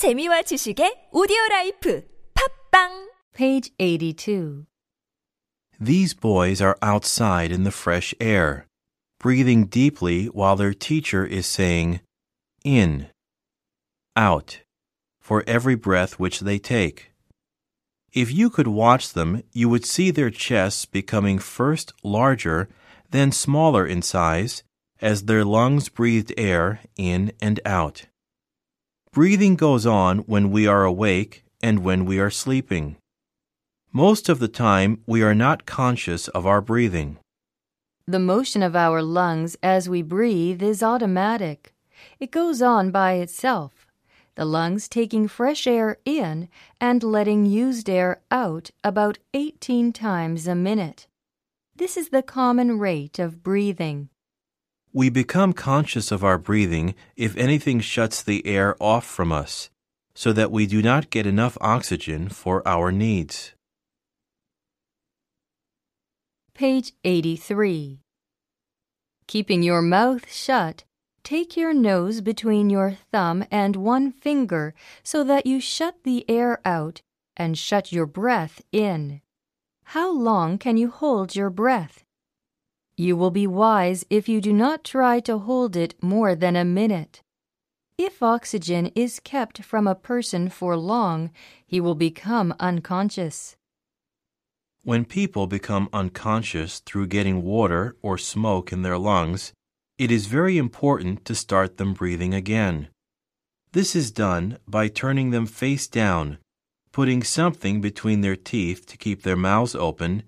재미와 지식의 오디오 라이프 팟빵 82 These boys are outside in the fresh air, breathing deeply while their teacher is saying in out for every breath which they take. If you could watch them, you would see their chests becoming first larger, then smaller in size, as their lungs breathed air in and out. Breathing goes on when we are awake and when we are sleeping. Most of the time, we are not conscious of our breathing. The motion of our lungs as we breathe is automatic. It goes on by itself. The lungs taking fresh air in and letting used air out about 18 times a minute. This is the common rate of breathing. We become conscious of our breathing if anything shuts the air off from us, so that we do not get enough oxygen for our needs. Page 83. Keeping your mouth shut, take your nose between your thumb and one finger so that you shut the air out and shut your breath in. How long can you hold your breath? You will be wise if you do not try to hold it more than a minute. If oxygen is kept from a person for long, he will become unconscious. When people become unconscious through getting water or smoke in their lungs, it is very important to start them breathing again. This is done by turning them face down, putting something between their teeth to keep their mouths open,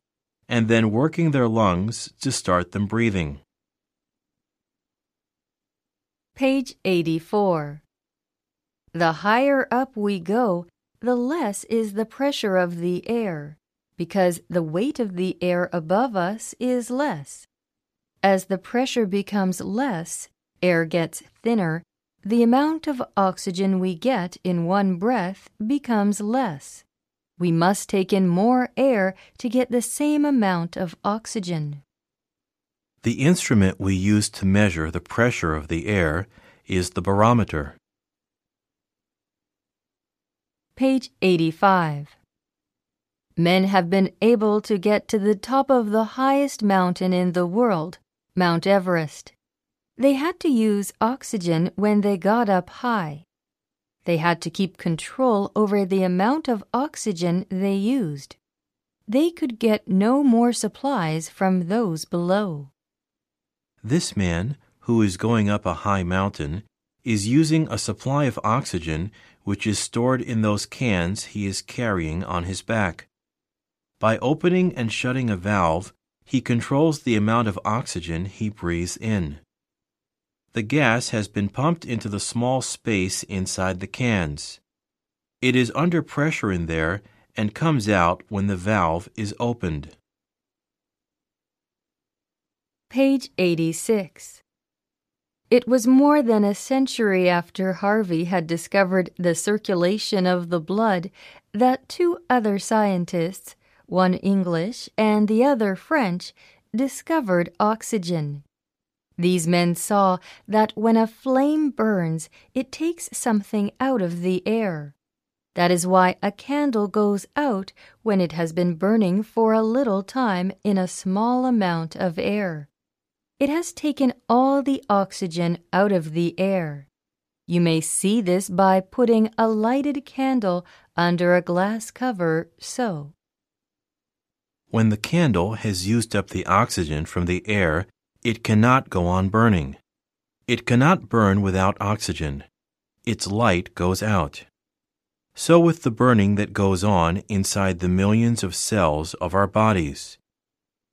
and then working their lungs to start them breathing. Page 84. The higher up we go, the less is the pressure of the air, because the weight of the air above us is less. As the pressure becomes less, air gets thinner, the amount of oxygen we get in one breath becomes less. We must take in more air to get the same amount of oxygen. The instrument we use to measure the pressure of the air is the barometer. Page 85. Men have been able to get to the top of the highest mountain in the world, Mount Everest. They had to use oxygen when they got up high. They had to keep control over the amount of oxygen they used. They could get no more supplies from those below. This man, who is going up a high mountain, is using a supply of oxygen which is stored in those cans he is carrying on his back. By opening and shutting a valve, he controls the amount of oxygen he breathes in. The gas has been pumped into the small space inside the cans. It is under pressure in there and comes out when the valve is opened. Page 86. It was more than a century after Harvey had discovered the circulation of the blood that two other scientists, one English and the other French, discovered oxygen. These men saw that when a flame burns, it takes something out of the air. That is why a candle goes out when it has been burning for a little time in a small amount of air. It has taken all the oxygen out of the air. You may see this by putting a lighted candle under a glass cover so. When the candle has used up the oxygen from the air, it cannot go on burning. It cannot burn without oxygen. Its light goes out. So with the burning that goes on inside the millions of cells of our bodies.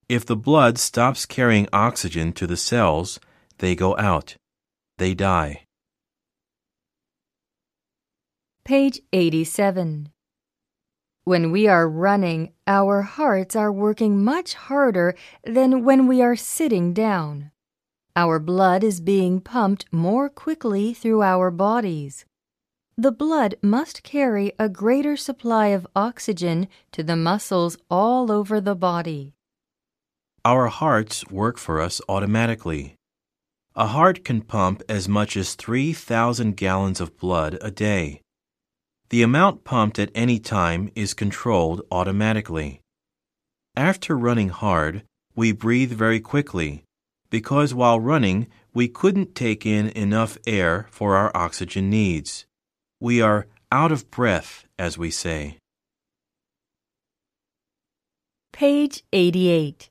If the blood stops carrying oxygen to the cells, they go out. They die. Page 87. When we are running, our hearts are working much harder than when we are sitting down. Our blood is being pumped more quickly through our bodies. The blood must carry a greater supply of oxygen to the muscles all over the body. Our hearts work for us automatically. A heart can pump as much as 3,000 gallons of blood a day. The amount pumped at any time is controlled automatically. After running hard, we breathe very quickly because while running, we couldn't take in enough air for our oxygen needs. We are out of breath, as we say. Page 88.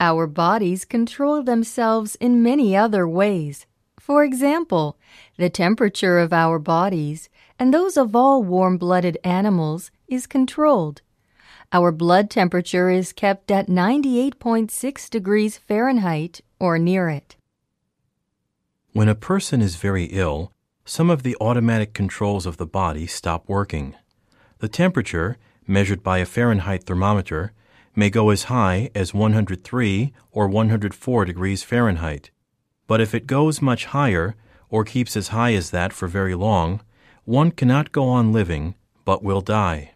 Our bodies control themselves in many other ways. For example, the temperature of our bodies and those of all warm blooded animals is controlled. Our blood temperature is kept at 98.6 degrees Fahrenheit or near it. When a person is very ill, some of the automatic controls of the body stop working. The temperature, measured by a Fahrenheit thermometer, may go as high as 103 or 104 degrees Fahrenheit. But if it goes much higher, or keeps as high as that for very long, one cannot go on living, but will die.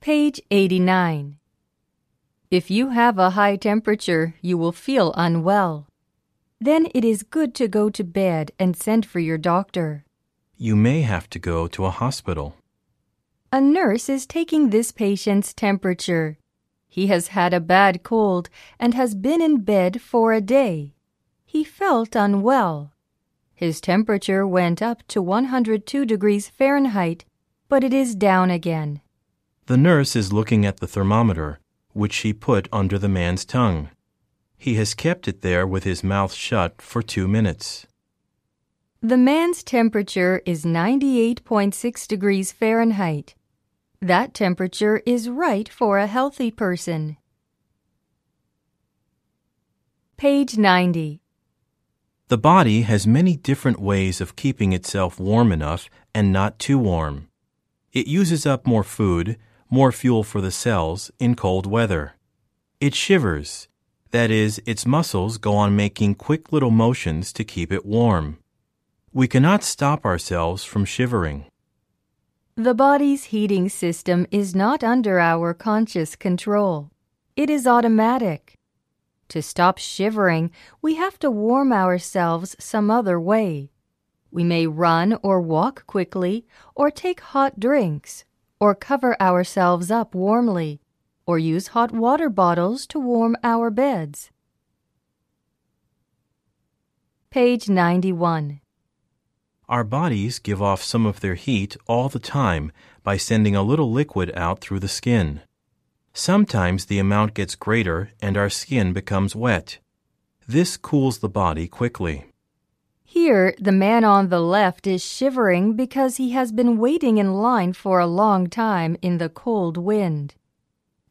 Page 89. If you have a high temperature, you will feel unwell. Then it is good to go to bed and send for your doctor. You may have to go to a hospital. A nurse is taking this patient's temperature. He has had a bad cold and has been in bed for a day. He felt unwell. His temperature went up to 102 degrees Fahrenheit, but it is down again. The nurse is looking at the thermometer, which she put under the man's tongue. He has kept it there with his mouth shut for two minutes. The man's temperature is 98.6 degrees Fahrenheit. That temperature is right for a healthy person. Page 90. The body has many different ways of keeping itself warm enough and not too warm. It uses up more food, more fuel for the cells in cold weather. It shivers. That is, its muscles go on making quick little motions to keep it warm. We cannot stop ourselves from shivering. The body's heating system is not under our conscious control. It is automatic. To stop shivering, we have to warm ourselves some other way. We may run or walk quickly, or take hot drinks, or cover ourselves up warmly, or use hot water bottles to warm our beds. Page 91. Our bodies give off some of their heat all the time by sending a little liquid out through the skin. Sometimes the amount gets greater and our skin becomes wet. This cools the body quickly. Here, the man on the left is shivering because he has been waiting in line for a long time in the cold wind.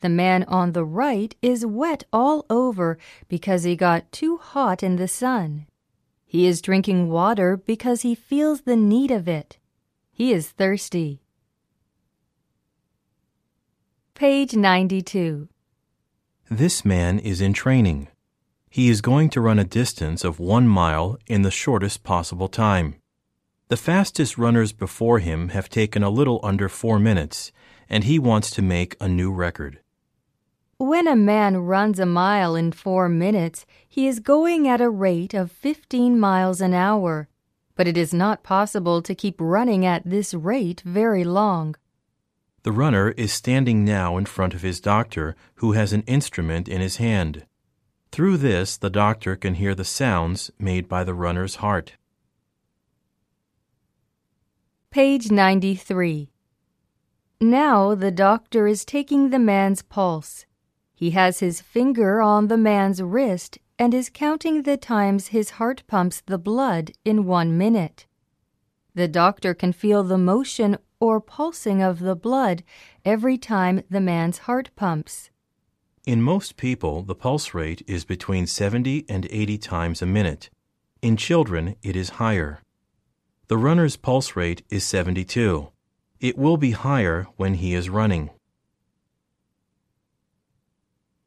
The man on the right is wet all over because he got too hot in the sun. He is drinking water because he feels the need of it. He is thirsty. Page 92. This man is in training. He is going to run a distance of one mile in the shortest possible time. The fastest runners before him have taken a little under four minutes, and he wants to make a new record. When a man runs a mile in four minutes, he is going at a rate of 15 miles an hour. But it is not possible to keep running at this rate very long. The runner is standing now in front of his doctor, who has an instrument in his hand. Through this, the doctor can hear the sounds made by the runner's heart. Page 93. Now the doctor is taking the man's pulse. He has his finger on the man's wrist and is counting the times his heart pumps the blood in one minute. The doctor can feel the motion or pulsing of the blood every time the man's heart pumps. In most people, the pulse rate is between 70 and 80 times a minute. In children, it is higher. The runner's pulse rate is 72. It will be higher when he is running.